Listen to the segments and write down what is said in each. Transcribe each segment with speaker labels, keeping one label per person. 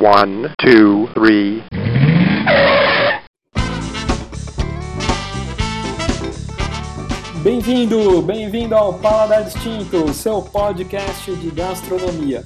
Speaker 1: One, two, three.
Speaker 2: Bem-vindo, bem-vindo ao Paladar Distinto, seu podcast de gastronomia.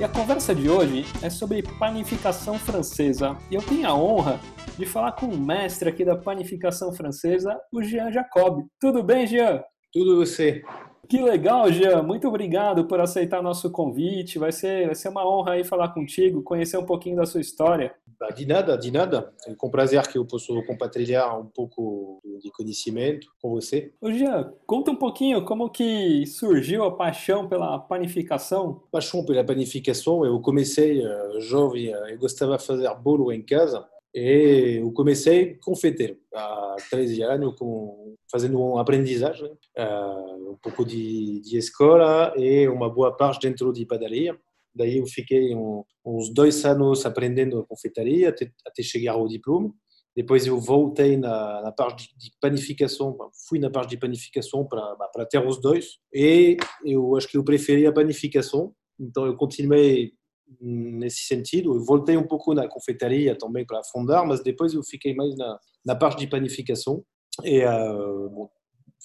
Speaker 2: E a conversa de hoje é sobre panificação francesa. E eu tenho a honra de falar com o mestre aqui da panificação francesa, o Jean Jacob. Tudo bem, Jean?
Speaker 3: Tudo você.
Speaker 2: Que legal, Jean. Muito obrigado por aceitar nosso convite. Vai ser, vai ser uma honra aí falar contigo, conhecer um pouquinho da sua história.
Speaker 3: De nada, de nada. É com prazer que eu posso compartilhar um pouco de conhecimento com você.
Speaker 2: Ô Jean, conta um pouquinho como que surgiu a paixão pela panificação.
Speaker 3: Paixão pela panificação, eu comecei uh, jovem, uh, eu gostava de fazer bolo em casa. E eu comecei confeiteiro, há 13 anos, com, fazendo uma aprendizagem, uh, um pouco de, de escola e uma boa parte dentro de padaria. Daí eu fiquei um, uns dois anos aprendendo a confeitaria até, até chegar ao diploma. Depois eu voltei na, na parte de panificação, fui na parte de panificação para para ter os dois. E eu acho que eu preferi a panificação, então eu continuei nesse sentido. Eu voltei um pouco na confeitaria também para afundar, mas depois eu fiquei mais na, na parte de panificação. E uh, bom,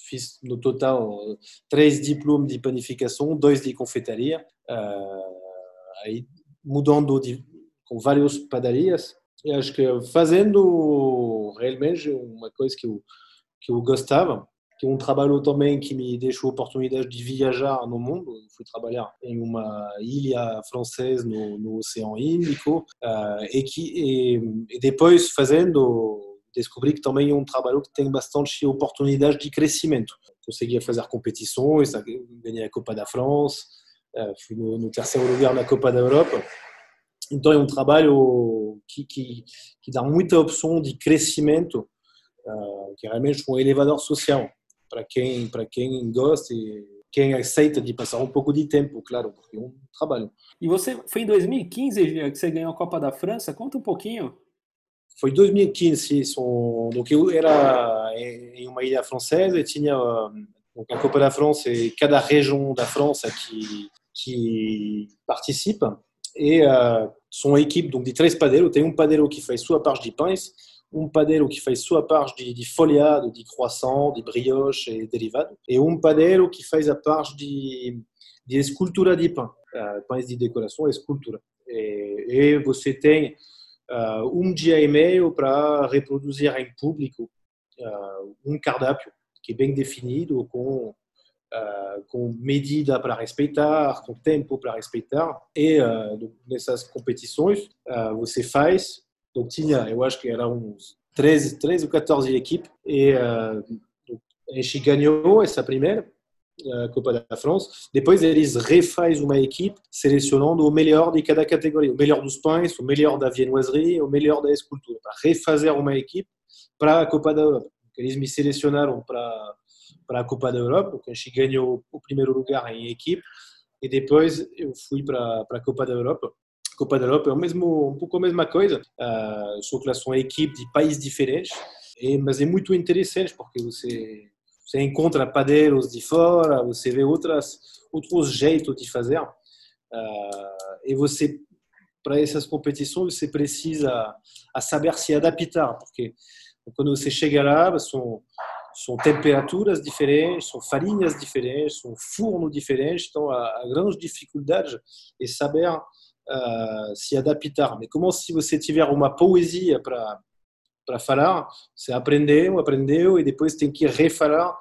Speaker 3: fiz no total três diplomas de panificação, dois de confeitaria, uh, aí mudando de, com várias padarias. E acho que fazendo realmente uma coisa que eu, que eu gostava, que é um trabalho também que me deixou a oportunidade de viajar no mundo. Eu fui trabalhar em uma ilha francesa no, no Oceano Índico uh, e, que, e, e, depois fazendo descobri que é um trabalho que tem bastante oportunidade de crescimento. Conseguia fazer competições, ganhei a Copa da France, uh, fui no, no terceiro lugar na Copa da Europa. Então é um trabalho que, que, que dá muita opção de crescimento, uh, que é realmente um elevador social para quem para quem gosta e quem aceita de passar um pouco de tempo, claro, porque é um trabalho.
Speaker 2: E você foi em 2015 que você ganhou a Copa da França? Conta um pouquinho.
Speaker 3: Foi 2015, isso. Donc eu era em uma ilha francesa e tinha donc a Copa da França e cada região da França que que participa e uh, são equipe donc de três padeiros. Tem um padeiro que faz sua parte de pães, um padeiro que faz sua parte de, de folhado, de croissant, de brioche e derivado, e um padeiro que faz a parte de, de escultura de pão, uh, pães de decoração e escultura. E, e você tem uh, um dia e meio para reproduzir em público uh, um cardápio que é bem definido, com, uh, com medida para respeitar, com tempo para respeitar. E nessas competições, você faz então tinha, eu acho que eram uns 13, 13 ou 14 equipes e uh, a gente ganhou essa primeira a Copa da France. Depois eles refazem uma equipe selecionando o melhor de cada categoria, o melhor dos pães, o melhor da viennoiserie, o melhor da escultura, para refazer uma equipe para a Copa da Europa. Eles me selecionaram para para a Copa da Europa, que a gente ganhou o primeiro lugar em equipe, e depois eu fui para para a Copa da Europa Copa da Europa é o mesmo, um pouco a mesma coisa, uh, só que são equipes de países diferentes, e, mas é muito interessante porque você, você encontra padeiros de fora, você vê outras, outros jeitos de fazer, uh, e você, para essas competições, você precisa a saber se adaptar, porque quando você chega lá, são, são temperaturas diferentes, são farinhas diferentes, são fornos diferentes, então a, a grande dificuldade é saber uh, se adaptar. Mas como se você tiver uma poesia para para falar, você aprendeu, aprendeu e depois tem que refalar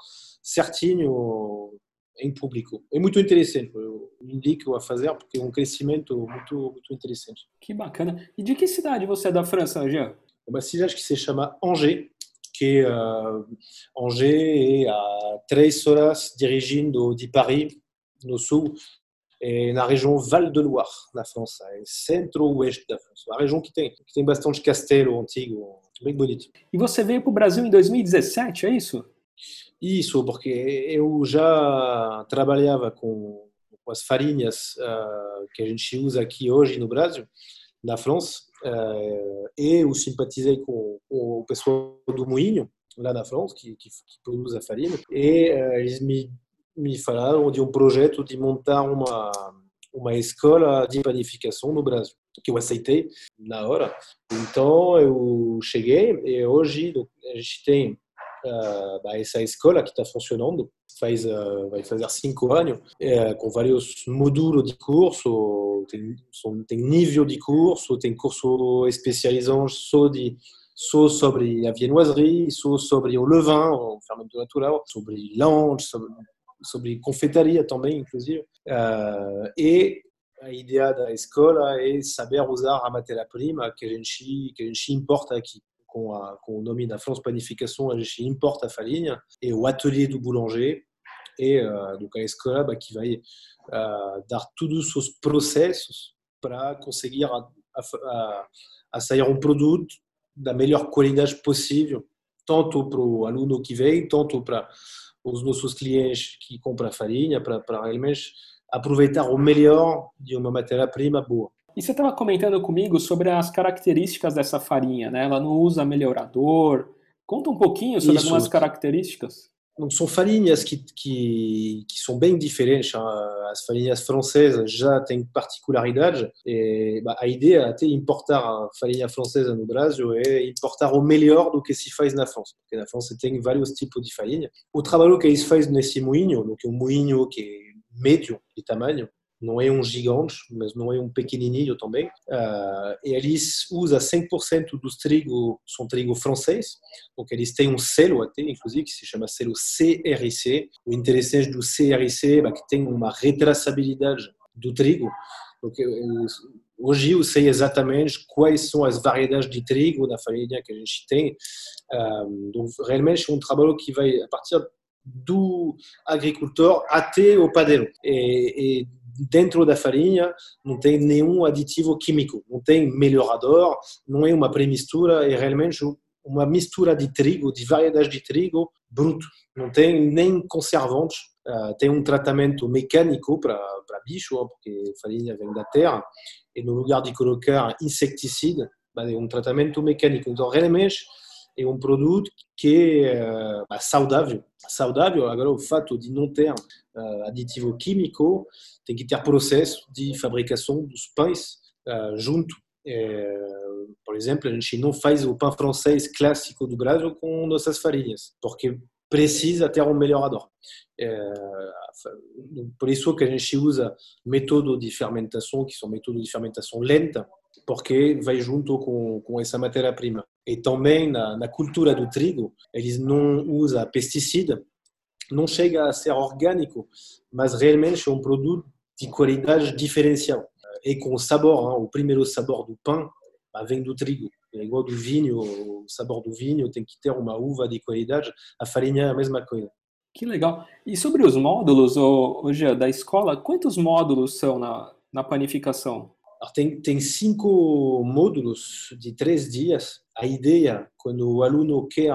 Speaker 3: certinho em público. É muito interessante, eu indico a fazer porque é um crescimento muito muito interessante.
Speaker 2: Que bacana. E de que cidade você é da França, Jean?
Speaker 3: Uma cidade que se chama Angers, que uh, Angers é a três horas dirigindo de Paris, no sul, é na região Val de Loire, na França, é centro-oeste da França. Uma região que tem, que tem bastante castelo antigo, bem bonito.
Speaker 2: E você veio para o Brasil em 2017, é isso?
Speaker 3: Isso, porque eu já trabalhava com, com as farinhas uh, que a gente usa aqui hoje no Brasil, na França, uh, e eu simpatizei com, com, o pessoal do Moinho, lá na França, que, que, que produz a farinha, e uh, eles me me falaram de um projeto de montar uma uma de panificação no Brasil, que eu aceitei na hora. Então eu cheguei e hoje a gente tem uh, essa escola que está funcionando faz uh, vai fazer cinco anos de curso tem, nível de curso tem curso só de só sobre a viennoiserie, só sobre o levain, sobre confeitaria também, inclusive. Uh, e a ideia da escola é saber usar a matéria-prima que a gente que a gente importa aqui. Com, a, com o nome da France Panificação, a gente importa a farinha e o atelier do boulanger e uh, donc a escola bah, que vai uh, dar todos os processos para conseguir a, a, a sair um produto da melhor qualidade possível, tanto para o aluno que vem, tanto para os nossos clientes que compram farinha, para, para realmente aproveitar o melhor de uma matéria-prima boa.
Speaker 2: E você estava comentando comigo sobre as características dessa farinha, né? Ela não usa melhorador. Conta um pouquinho sobre Isso. algumas características.
Speaker 3: São farinhas que, que, que, são bem diferentes. As farinhas francesas já têm particularidades. E, a ideia até importar a farinha francesa no Brasil é importar o melhor do que se faz na França. Porque na França tem vários tipos de farinha. O trabalho que eles fazem nesse moinho, que é um moinho que é médio de tamanho, não é um gigante, mas não é um pequenininho também. Uh, eles usam 100% dos trigo, são trigo francês, donc eles têm um selo até, inclusive, que se chama selo CRC. O interessante do CRC é que tem uma retraçabilidade do trigo. Porque hoje eu sei exatamente quais são as variedades de trigo na farinha que a gente tem. Um, donc, realmente é um trabalho que vai a partir do agricultor até o padeiro. E, e dentro da farinha não tem nenhum aditivo químico, não tem melhorador, não é uma premistura, é realmente uma mistura de trigo, de variedades de trigo bruto. Não tem nem conservantes, uh, tem um tratamento mecânico para bicho, porque a farinha vem da terra, e no lugar de colocar insecticida, é um tratamento mecânico. Então, realmente, é um produto que é saudável. Saudável, agora o fato de não ter aditivo químico tem que ter processo de fabricação dos pães junto. É, por exemplo, a gente não faz o pão francês clássico do Brasil com nossas farinhas, porque precisa ter um melhorador. Por isso que a gente usa métodos de fermentação, que são métodos de fermentação lenta, porque vai junto com, com essa matéria-prima. E também na, na, cultura do trigo, eles não usam pesticida, não chega a ser orgânico, mas realmente é um produto de qualidade diferencial. E com sabor, hein, o primeiro sabor do pão vem do trigo. É igual do vinho, o sabor do vinho tem que ter uma uva de qualidade, a farinha é a mesma coisa.
Speaker 2: Que legal. E sobre os módulos, hoje da escola, quantos módulos são na, na panificação?
Speaker 3: Tem, tem cinco módulos de três dias. A ideia, quando o aluno quer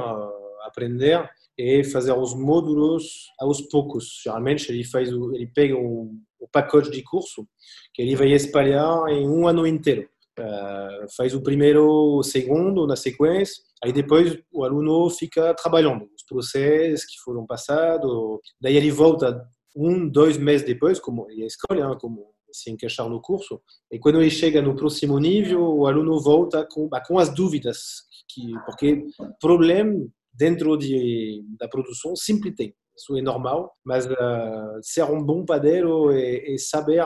Speaker 3: aprender, é fazer os módulos aos poucos. Geralmente, ele, faz, ele pega um, pacote de curso que ele vai espalhar em um ano inteiro. Uh, faz o primeiro, o segundo na sequência, aí depois o aluno fica trabalhando os processos que foram passados, daí ele volta um, dois meses depois, como ele escolhe, hein, como se encaixar no curso. E quando ele chega no próximo nível, o aluno volta com, com as dúvidas, que, porque problema dentro de, da produção sempre tem. Isso é normal, mas uh, ser um bom padeiro é, é saber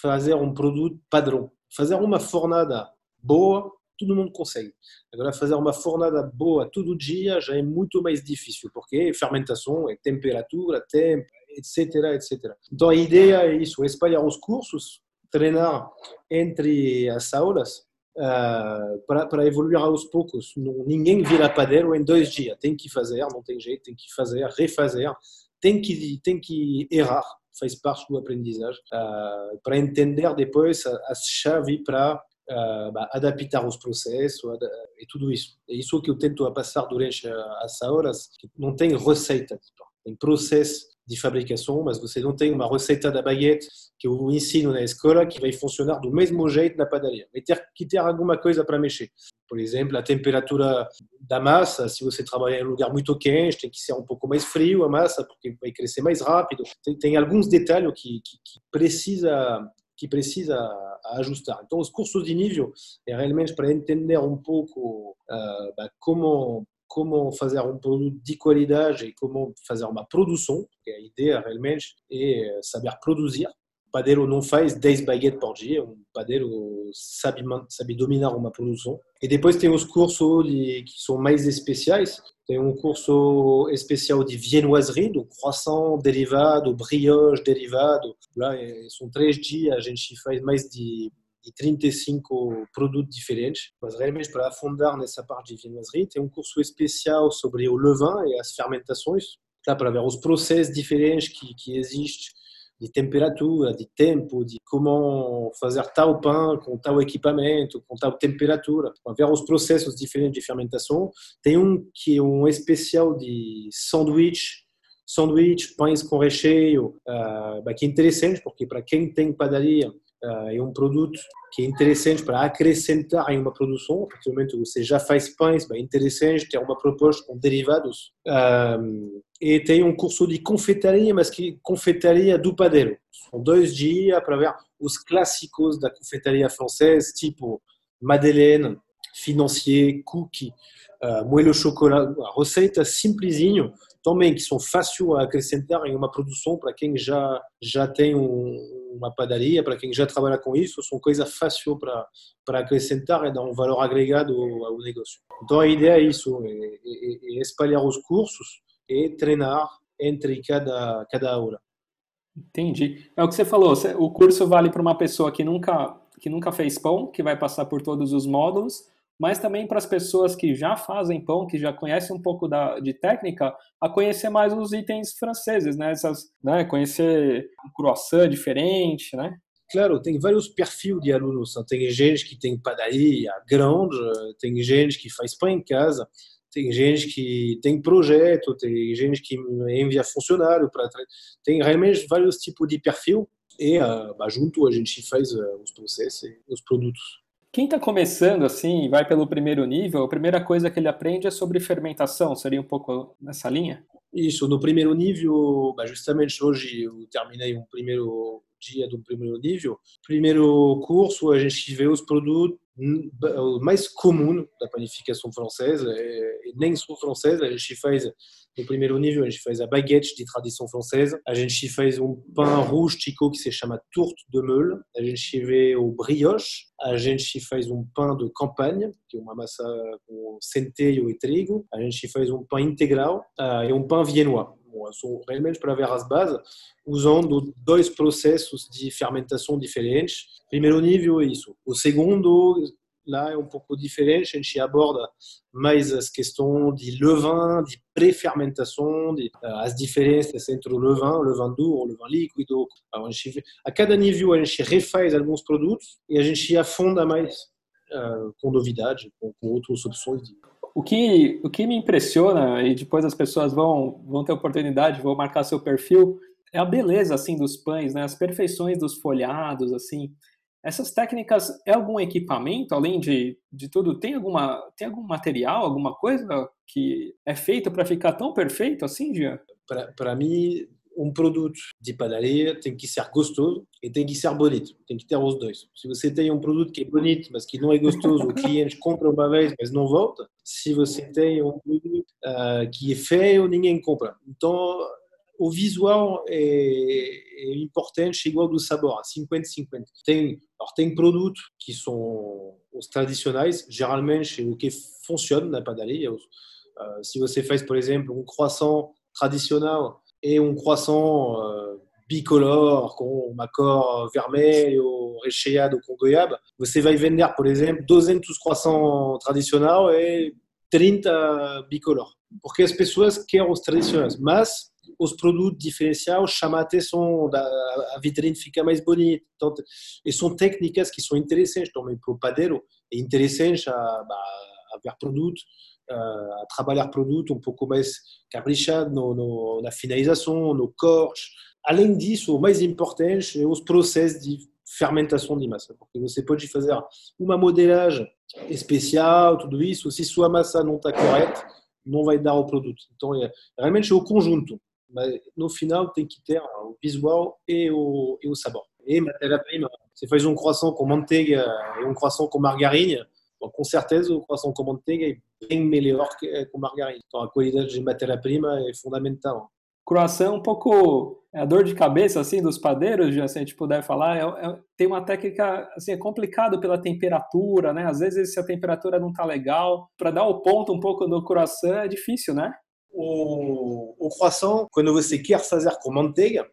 Speaker 3: fazer um produto padrão. Fazer uma fornada boa, todo mundo consegue. Agora, fazer uma fornada boa todo dia já é muito mais difícil, porque fermentação é temperatura, tempo, etc, etc. Então a ideia é isso, espalhar os cursos, treinar entre as aulas uh, para, evoluir aos poucos. Não, ninguém vira padeiro em dois dias. Tem que fazer, não tem jeito, tem que fazer, refazer, tem que, tem que errar, faz parte do aprendizagem, uh, para entender depois as chaves para uh, adaptar os processos e tudo isso. É isso que eu tento passar durante as aulas, não tem receita, tem processo de fabricação, mas você não tem uma receita da baguete que eu ensino na escola que vai funcionar do mesmo jeito na padaria. Vai ter que ter alguma coisa para mexer. Por exemplo, a temperatura da massa, se você trabalhar em um lugar muito quente, tem que ser um pouco mais frio a massa, porque vai crescer mais rápido. Tem, tem alguns detalhes que, que, que precisa que precisa ajustar. Então, os cursos de nível é realmente para entender um pouco uh, como como fazer um produto de qualidade e como fazer uma produção, a ideia realmente é saber produzir. O padeiro não faz 10 baguetes por dia, um padeiro sabe, sabe dominar uma produção. E depois tem os cursos de, que são mais especiais, tem um curso especial de viennoiserie, do croissant derivado, brioche derivado. Lá são três dias, a gente faz mais de de 35 produtos diferentes. Mas realmente, para afundar nessa parte de viennoiserie, tem um curso especial sobre o levain e as fermentações, lá para ver os processos diferentes que, que existem, de temperatura, de tempo, de como fazer tal pão com tal equipamento, com tal temperatura, para ver os processos diferentes de fermentação. Tem um que é um especial de sanduíche, sanduíche, pães com recheio, uh, que é interessante, porque para quem tem padaria, é um produto que é interessante para acrescentar em uma produção. A você já faz pães, é interessante ter uma proposta com derivados. E tem um curso de confeitaria, mas que confeitaria do padeiro. São dois dias para ver os clássicos da confeitaria francesa, tipo madeleine, financier, cookie, au chocolat, receita simplesinho, também que são fáceis a acrescentar em uma produção para quem já já tem um, uma padaria, para quem já trabalha com isso, são coisas fáceis para para acrescentar e dar um valor agregado ao, ao negócio. Então a ideia é isso, é, é, é espalhar os cursos e treinar entre cada cada aula.
Speaker 2: Entendi. É o que você falou. O curso vale para uma pessoa que nunca que nunca fez pão, que vai passar por todos os módulos, mas também para as pessoas que já fazem pão, que já conhecem um pouco da, de técnica, a conhecer mais os itens franceses, né? Essas, né? Conhecer um croissant diferente, né?
Speaker 3: Claro, tem vários perfis de alunos. Tem gente que tem padaria grande, tem gente que faz pão em casa, tem gente que tem projeto, tem gente que envia funcionário para tem realmente vários tipos de perfil e uh, junto a gente faz uh, os processos e os produtos.
Speaker 2: Quem está começando assim, vai pelo primeiro nível, a primeira coisa que ele aprende é sobre fermentação. Seria um pouco nessa linha?
Speaker 3: Isso, no primeiro nível, justamente hoje eu terminei um primeiro dia do primeiro nível. Primeiro curso, a gente vê os produtos mais comum da panificação francesa, e nem só francesa, a gente faz primeiro nível, a gente faz a baguette de tradição francesa, a gente faz um pão rústico que se chama tourte de meule, a gente vê o brioche, a gente faz um pão de campagne, que é uma massa com centeio e trigo, a gente faz um pão integral uh, e um pão viennois. Bom, são realmente para ver as bases, usando dois processos de fermentação diferentes. Primeiro nível é isso. O segundo lá é um pouco diferente, a gente aborda mais as questões de levain, de pré-fermentação, as diferenças entre o levain, levain duro, o levain líquido. A, cada nível a gente refaz alguns produtos e a gente afunda mais uh, com novidade, com, com outras opções. De...
Speaker 2: O que, o que me impressiona, e depois as pessoas vão, vão ter oportunidade, vão marcar seu perfil, é a beleza assim dos pães, né? as perfeições dos folhados, assim. Essas técnicas é algum equipamento, além de, de tudo? Tem, alguma, tem algum material, alguma coisa que é feito para ficar tão perfeito assim, Jean?
Speaker 3: Para mim, um produto de padaria tem que ser gostoso e tem que ser bonito. Tem que ter os dois. Se você tem um produto que é bonito, mas que não é gostoso, o cliente compra uma vez, mas não volta. Se você tem um produto uh, que é feio, ninguém compra. Então, o visual é, é importante igual do sabor, 50-50. Tem, tem produtos que são os tradicionais, geralmente é o que funciona na padaria. Uh, se você faz, por exemplo, um croissant tradicional e um croissant uh, bicolor com uma cor vermelho recheado com goiaba, você vai vender, por exemplo, 200 croissants tradicionais e 30 bicolor. Porque as pessoas querem os tradicionais, mas os produtos diferenciais chamam a atenção, a vitrine fica mais bonita. Então, e são técnicas que são interessantes também para o padeiro, é interessante a, a ver produto, a trabalhar produto um pouco mais caprichado no, no, na finalização, no corte. Além disso, o mais importante é os processos de fermentação de massa, porque você pode fazer uma modelagem especial, tudo isso, se sua massa não está correta, não vai dar o produto. Então, é realmente é o conjunto mas no final tem que ter o visual e o, e o sabor. E matéria-prima, se faz um croissant com manteiga e um croissant com margarina, bom, com certeza o croissant com manteiga é bem melhor que com margarina. Então a qualidade de matéria-prima é fundamental.
Speaker 2: Croissant é um pouco é a dor de cabeça assim dos padeiros, já se a gente puder falar, é, é, tem uma técnica assim é complicado pela temperatura, né? Às vezes se a temperatura não tá legal, para dar o ponto um pouco no croissant é difícil, né?
Speaker 3: O, o croissant, quando você quer fazer com manteiga,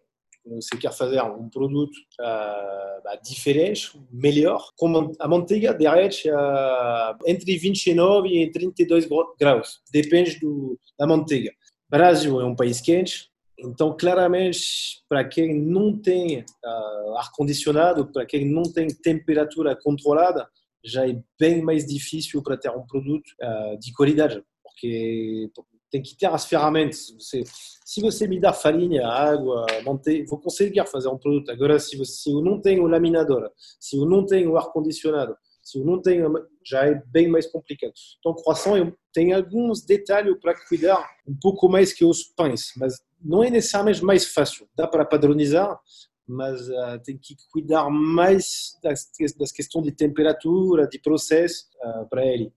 Speaker 3: você quer fazer um produto uh, diferente, melhor, com a manteiga derrete uh, entre 29 e 32 graus, depende do, da manteiga. Brasil é um país quente, então, claramente, para quem não tem uh, ar-condicionado, para quem não tem temperatura controlada, já é bem mais difícil para ter um produto uh, de qualidade, porque tem que ter as ferramentas. Você, se você me dá farinha, água, manteiga, vou conseguir fazer um produto. Agora, se, você, se eu não tenho laminador, se eu não tenho ar-condicionado, se eu não tenho, já é bem mais complicado. Então, croissant tem alguns detalhes para cuidar um pouco mais que os pães, mas não é necessariamente mais fácil. Dá para padronizar, mas uh, tem que cuidar mais das, das questões de temperatura, de processo uh, para ele.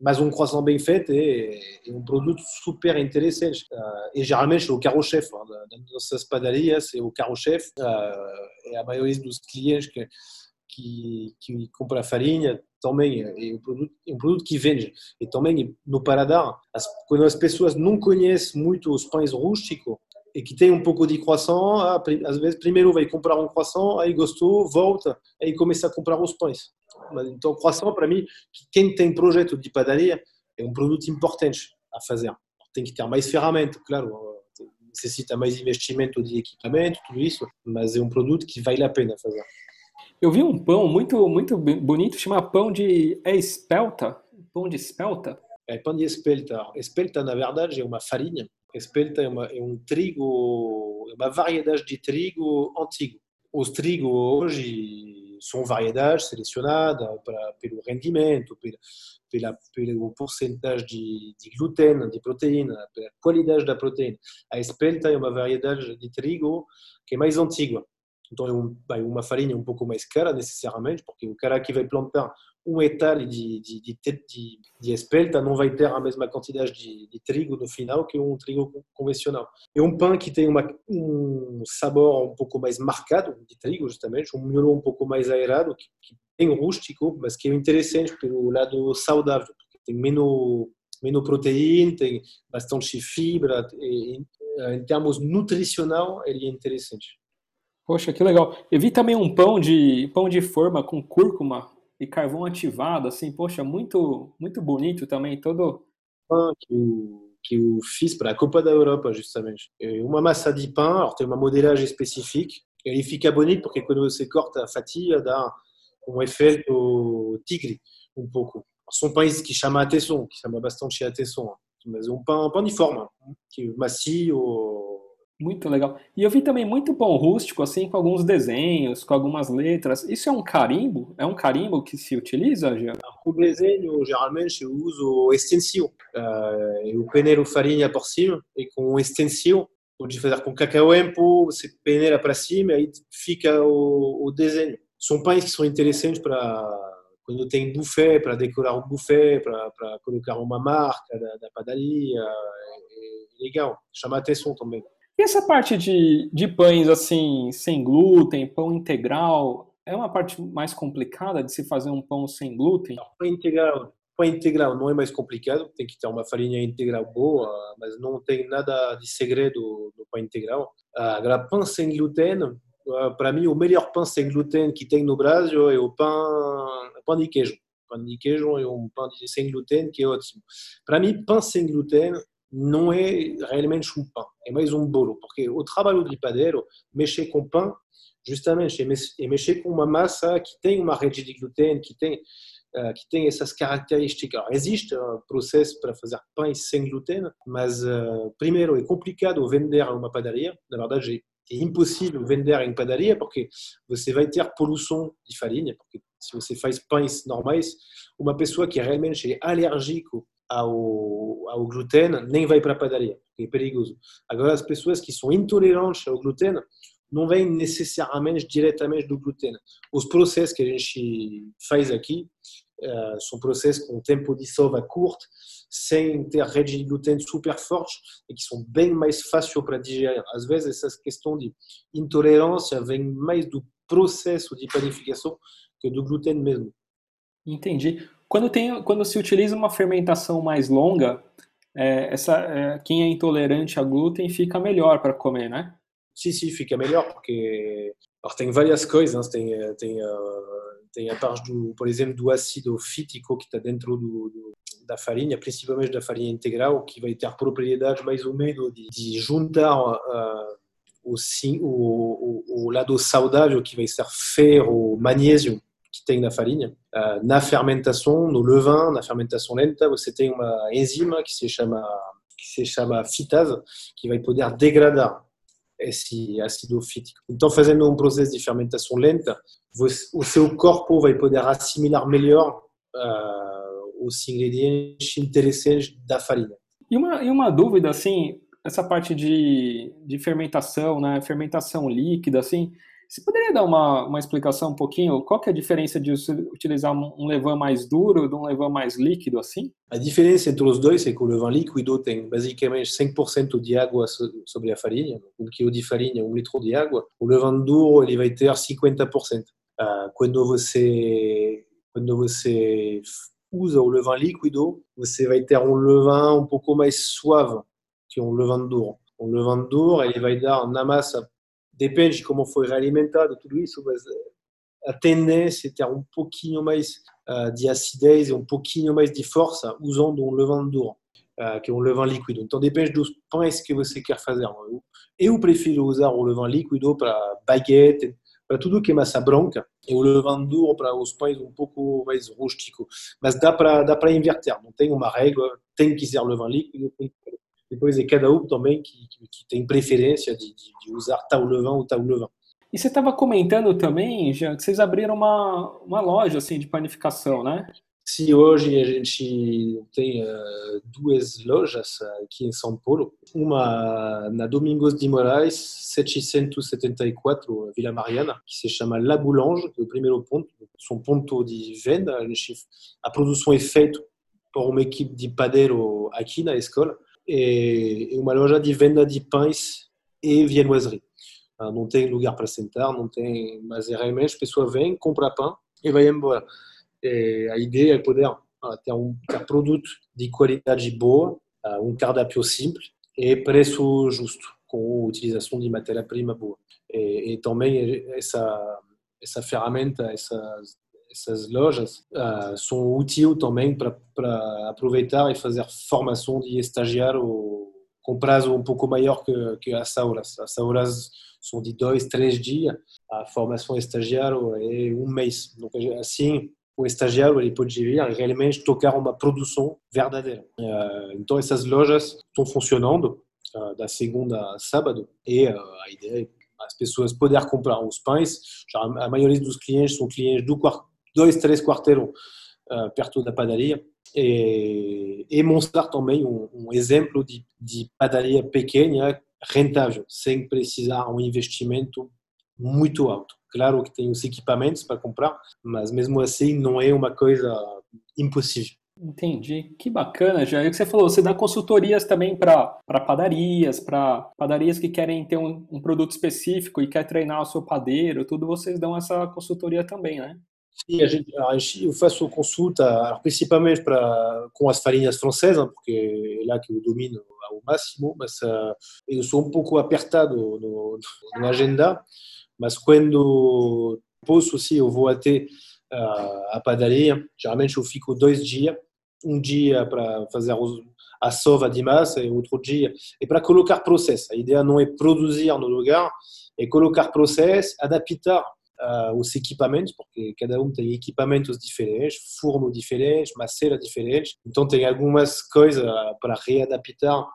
Speaker 3: Mas um croissant bem feito é, um produto super interessante. E geralmente é o carro-chefe das nossas padarias, é o carro-chefe. é a maioria dos clientes que, que, que compram a farinha também é um produto, um produto que vende. E também no paladar, as, quando as pessoas não conhecem muito os pães rústicos, e que tem um pouco de croissant, ah, às vezes primeiro vai comprar um croissant, aí gostou, volta, aí começa a comprar os pães. Então, croissant, para mim, quem tem projeto de padaria, é um produto importante a fazer. Tem que ter mais ferramentas, claro, necessita mais investimento de equipamento, tudo isso, mas é um produto que vale a pena fazer.
Speaker 2: Eu vi um pão muito muito bonito, chama pão de é espelta, pão de espelta.
Speaker 3: É pão de espelta. Espelta, na verdade, é uma farinha espelta é, uma, é um trigo, é uma variedade de trigo antigo. Os trigos hoje são variedades selecionadas para, pelo rendimento, pela, pela, pelo porcentagem de, de glúten, de proteína, pela qualidade da proteína. A espelta é uma variedade de trigo que é mais antiga. Então é um, uma farinha um pouco mais cara, necessariamente, porque o cara que vai plantar um hectare de, de, de, de, espelta não vai ter a mesma quantidade de, trigo no final que um trigo convencional. É um pão que tem uma, um sabor um pouco mais marcado de trigo, justamente, um miolo um pouco mais aerado, que, que bem rústico, mas que é interessante pelo lado saudável, porque tem menos, menos proteína, tem bastante fibra, e, em termos nutricional, ele é interessante.
Speaker 2: Poxa, que legal. Eu vi também um pão de pão de forma com cúrcuma e carvão ativado, assim, poxa, muito muito bonito também, todo
Speaker 3: que que fiz para a Copa da Europa, justamente. É uma de pão, tem uma modelagem específica, ele fica bonito porque quando você corta a fatia, dá um efeito tigre, um pouco. São pães que atenção, que bastante atenção, mas um pão, pão de forma, que
Speaker 2: muito legal. E eu vi também muito pão rústico, assim, com alguns desenhos, com algumas letras. Isso é um carimbo? É um carimbo que se utiliza, Jean?
Speaker 3: O desenho, geralmente, eu uso extensio. Uh, eu peneiro farinha por cima e com extensio, pode fazer com cacau em pó, você peneira para cima e aí fica o, o desenho. São pães que são interessantes para quando tem buffet, para decorar um buffet, para colocar uma marca da, da padaria. É, é legal, chama atenção também.
Speaker 2: E essa parte de, de pães assim, sem glúten, pão integral, é uma parte mais complicada de se fazer um pão sem glúten?
Speaker 3: Pão integral, pão integral não é mais complicado, tem que ter uma farinha integral boa, mas não tem nada de segredo no pão integral. Agora, pão sem glúten, ah, para mim, o melhor pão sem glúten que tem no Brasil é o pão, pão de queijo. Pão de queijo é um pão sem glúten que é ótimo. Para mim, pão sem glúten não é realmente um pão, é mais um bolo, porque o trabalho de padeiro, mexer com pão, justamente, é mexer com uma massa que tem uma rede de glúten, que tem, uh, que tem essas características. Existe um processo para fazer pães sem glúten, mas, uh, primeiro, é complicado vender uma padaria, na verdade, é impossível vender em padaria, porque você vai ter poluição de farinha, porque se você faz pães normais, uma pessoa que realmente é alérgico ao, ao glúten, nem vai para a padaria, é perigoso. Agora, as pessoas que são intolerantes ao glúten não vêm necessariamente diretamente do glúten. Os processos que a gente faz aqui uh, são processos com tempo de sova curto, sem ter rede de glúten super forte e que são bem mais fáceis para digerir. Às vezes, essa questão de intolerância vem mais do processo de panificação que do glúten mesmo.
Speaker 2: Entendi. Quando, tem, quando se utiliza uma fermentação mais longa, é, essa, é, quem é intolerante a glúten fica melhor para comer, né?
Speaker 3: Sim, sim, fica melhor, porque tem várias coisas. Tem, tem, tem a parte, do, por exemplo, do ácido fítico que está dentro do, do, da farinha, principalmente da farinha integral, que vai ter propriedades mais ou menos de, de juntar uh, o, o, o, lado saudável, que vai ser ferro, magnésio, tem na farinha. Na fermentação, no levain, na fermentação lenta, você tem uma enzima que se chama que se chama fitase, que vai poder degradar esse ácido fítico. Então, fazendo um processo de fermentação lenta, você, o seu corpo vai poder assimilar melhor uh, os ingredientes interessantes da farinha.
Speaker 2: E uma, e uma dúvida, assim, essa parte de, de fermentação, né, fermentação líquida, assim, você poderia dar uma, uma explicação um pouquinho? Qual que é a diferença de utilizar um levain mais duro de um levain mais líquido assim?
Speaker 3: A diferença entre os dois é que o levain líquido tem basicamente 100% de água sobre a farinha, um quilo de farinha, um litro de água. O levain duro ele vai ter 50%. Ah, quando você quando você usa o levain líquido, você vai ter um levain um pouco mais suave que um levain duro. Um levain duro ele vai dar uma massa depende de como foi realimentado tudo isso, mas a tendência é ter um pouquinho mais uh, de acidez e um pouquinho mais de força usando um levain duro, uh, que é um levain líquido. Então depende dos pães que você quer fazer. Eu prefiro usar o levain líquido para baguete, para tudo que é massa branca, e o levain duro para os pães um pouco mais rústicos. Mas dá para dá inverter, não tem uma regra, tem que ser levain líquido, tem que depois é cada um também que, que, tem preferência de, de, de, usar tal levain ou tal levain.
Speaker 2: E você estava comentando também, Jean, que vocês abriram uma, uma loja assim de panificação, né?
Speaker 3: Sim, hoje a gente tem uh, duas lojas aqui em São Paulo. Uma na Domingos de Moraes, 774, Vila Mariana, que se chama La Boulange, que é o primeiro ponto, son ponto de venda. A produção é feita por uma equipe de padeiro aqui na escola e uma loja de venda de pães e viennoiserie. Não tem lugar para sentar, não tem, mas realmente a pessoa vem, compra pão e vai embora. E a ideia é poder ter um ter produto de qualidade boa, um cardápio simples e preço justo, com utilização de matéria-prima boa. E, e também essa essa essas lojas uh, são úteis também para aproveitar e fazer formação de estagiário com prazo um pouco maior que, que as aulas. As aulas são de dois, três dias. A formação estagiário é um mês. Donc, assim, o estagiário ele pode vir realmente tocar uma produção verdadeira. Uh, então, essas lojas estão funcionando uh, da segunda a sábado e a ideia é as pessoas poder comprar os pães. A maioria dos clientes são clientes do quarto dois, três quarteirões uh, perto da padaria. E, e mostrar também um, um exemplo de, de padaria pequena, rentável, sem precisar um investimento muito alto. Claro que tem os equipamentos para comprar, mas mesmo assim não é uma coisa impossível.
Speaker 2: Entendi. Que bacana, já. É o que você falou, você dá consultorias também para padarias, para padarias que querem ter um, um, produto específico e quer treinar o seu padeiro, tudo vocês dão essa consultoria também, né?
Speaker 3: Sim, a gente, eu faço consulta principalmente para, com as farinhas francesas, porque é lá que eu domino ao máximo, mas uh, eu sou um pouco apertado no, na agenda, mas quando posso, sim, eu vou até uh, a padaria, geralmente eu fico dois dias, um dia para fazer a sova de massa e outro dia, e para colocar processo. A ideia não é produzir no lugar, é colocar processo, adaptar uh, os equipamentos, porque cada um tem equipamentos diferentes, forno diferentes, maceira diferentes, então tem algumas coisas para readaptar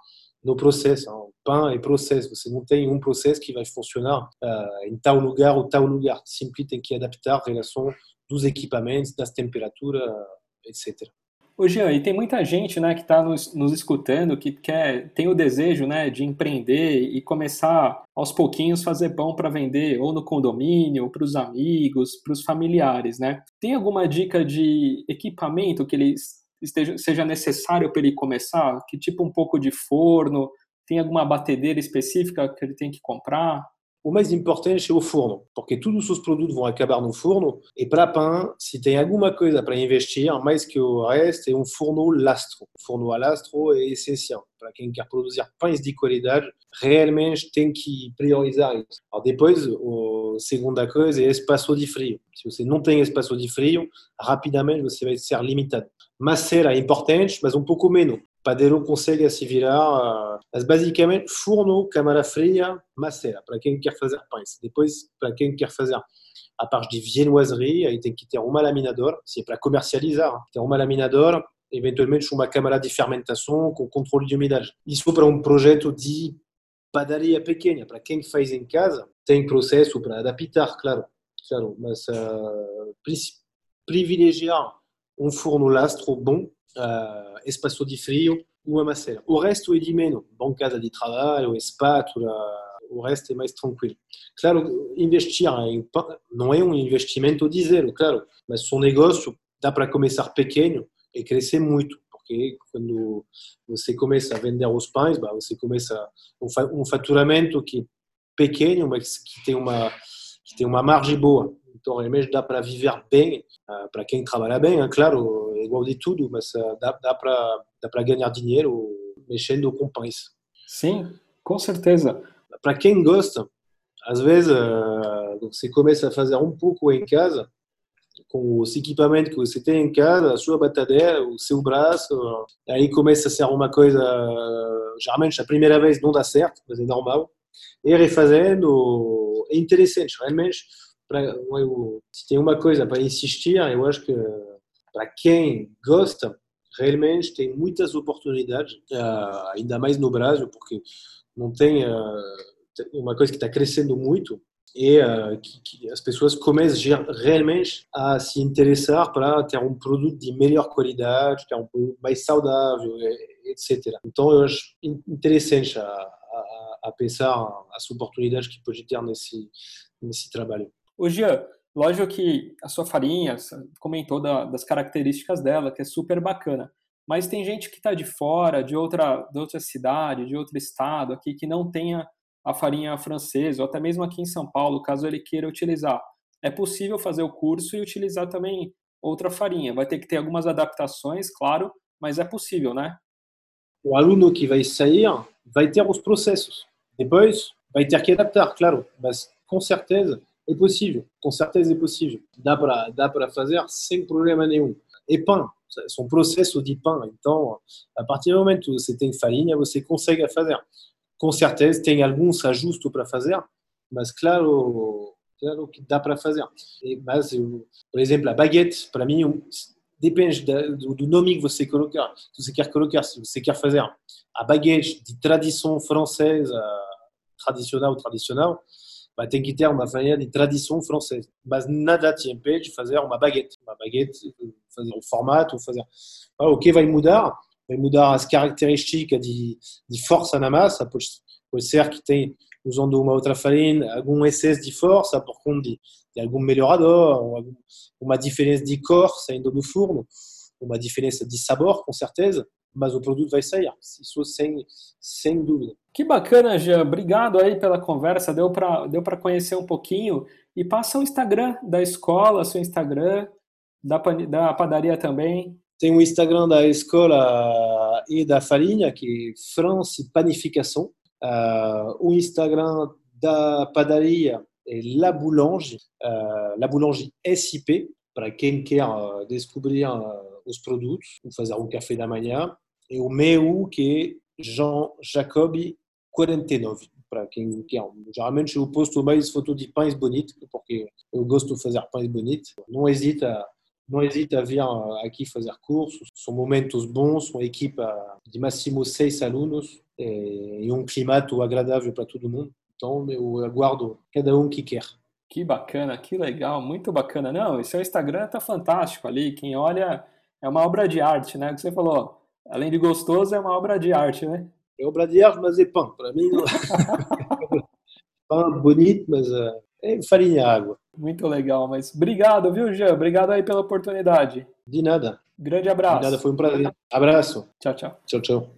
Speaker 3: no processo. Hein? Pão é processo, você não tem um processo que vai funcionar uh, em tal lugar ou tal lugar, sempre tem que adaptar a relação dos equipamentos, das temperaturas, etc.
Speaker 2: Ô Jean, e tem muita gente né, que está nos, nos, escutando, que quer, tem o desejo né, de empreender e começar aos pouquinhos fazer pão para vender, ou no condomínio, ou para os amigos, para os familiares. Né? Tem alguma dica de equipamento que ele esteja, seja necessário para ele começar? Que tipo um pouco de forno? Tem alguma batedeira específica que ele tem que comprar?
Speaker 3: O mais importante é o forno, porque todos os produtos vão acabar no forno. E para pão, se tem alguma coisa para investir, mais que o resto, é um forno lastro. Forno a lastro é essencial. Para quem quer produzir pães de qualidade, realmente tem que priorizar isso. Alors, depois, a segunda coisa é espaço de frio. Se você não tem espaço de frio, rapidamente você vai ser limitado. Macera é importante, mas um pouco menos padeiro consegue se virar. Uh, mas basicamente, forno, câmara fria, macera, para quem quer fazer pães. Depois, para quem quer fazer a parte de viennoiserie, aí tem que ter uma laminador, se é para comercializar, ter uma laminador, eventualmente uma câmara de fermentação com controle de umidade. Isso para um projeto de padaria pequena, para quem faz em casa, tem processo para adaptar, claro, claro mas uh, privilegiar um forno lastro bom espaço de frio ou a macera. O resto é de menos, bancada de trabalho, espátula, o resto é mais tranquilo. Claro, investir em não é um investimento de zero, claro, mas um negócio dá para começar pequeno e crescer muito, porque quando você começa a vender os pães, você começa um faturamento que é pequeno, mas que tem uma que tem uma margem boa. Então, realmente dá para viver bem, uh, para quem trabalha bem, hein, claro, é igual de tudo, mas uh, dá, dá para ganhar dinheiro mexendo com pães.
Speaker 2: Sim, com certeza.
Speaker 3: Para quem gosta, às vezes uh, você começa a fazer um pouco em casa, com os equipamentos que você tem em casa, a sua batadeira, o seu braço, aí começa a ser uma coisa, geralmente a primeira vez não dá certo, mas é normal, e refazendo é interessante, realmente pra, eu, se tem uma coisa para insistir, eu acho que para quem gosta, realmente tem muitas oportunidades, uh, ainda mais no Brasil, porque não tem uh, uma coisa que está crescendo muito e uh, que, que, as pessoas começam realmente a se interessar para ter um produto de melhor qualidade, ter um produto mais saudável, etc. Então, eu acho interessante a, a, a pensar as oportunidades que pode ter nesse, nesse trabalho.
Speaker 2: O Jean, lógico que a sua farinha, comentou da, das características dela, que é super bacana. Mas tem gente que está de fora, de outra, de outra cidade, de outro estado aqui, que não tenha a farinha francesa, ou até mesmo aqui em São Paulo, caso ele queira utilizar. É possível fazer o curso e utilizar também outra farinha. Vai ter que ter algumas adaptações, claro, mas é possível, né?
Speaker 3: O aluno que vai sair vai ter os processos. Depois, vai ter que adaptar, claro, mas com certeza é possível, com certeza é possível. Dá para dá para fazer sem problema nenhum. E pão, são processo de pão. Então, a partir do momento que você tem farinha, você consegue fazer. Com certeza tem alguns ajustes para fazer, mas claro, claro que dá para fazer. E, mas, por exemplo, a baguete, para mim, depende do nome que você colocar. Se você quer colocar, se você quer fazer a baguete de tradição francesa, tradicional ou tradicional, vai ter que ter uma farinha de tradição francesa. Mas nada te impede de fazer uma baguete. Uma baguete, fazer o formato, fazer... o que vai mudar? Vai mudar as características de, de força na massa. Pode, pode ser que tem, usando uma outra farinha, algum excesso de força por conta de, de algum melhorador, algum, uma diferença de cor saindo do forno, uma diferença de sabor, com certeza mas o produto vai sair, isso sem, sem dúvida.
Speaker 2: Que bacana, Jean. Obrigado aí pela conversa. Deu para deu conhecer um pouquinho. E passa o Instagram da escola, seu Instagram, da, da padaria também.
Speaker 3: Tem o Instagram da escola e da farinha, que é France Panificação. Uh, o Instagram da padaria é La Boulange, uh, La Boulange SIP, para quem quer uh, descobrir os produtos, fazer um café da manhã. E o meu, que é Jean Jacobi 49, para quem quer. Geralmente eu posto mais fotos de pães bonitos, porque eu gosto de fazer pães bonitos. Não hesita não hesite a vir aqui fazer cursos. São momentos bons, uma equipe de máximo seis alunos e um clima agradável para todo mundo. Então, eu aguardo cada um que quer.
Speaker 2: Que bacana, que legal, muito bacana. Não, esse seu Instagram está fantástico ali. Quem olha é uma obra de arte, né? O que você falou, além de gostoso, é uma obra de arte, né?
Speaker 3: É obra de arte, mas é pão. Para mim, não. pão bonito, mas uh, é farinha e água.
Speaker 2: Muito legal, mas obrigado, viu, Jean? Obrigado aí pela oportunidade.
Speaker 3: De nada.
Speaker 2: Grande abraço.
Speaker 3: De nada, foi um prazer. Abraço.
Speaker 2: Tchau, tchau.
Speaker 3: Tchau, tchau.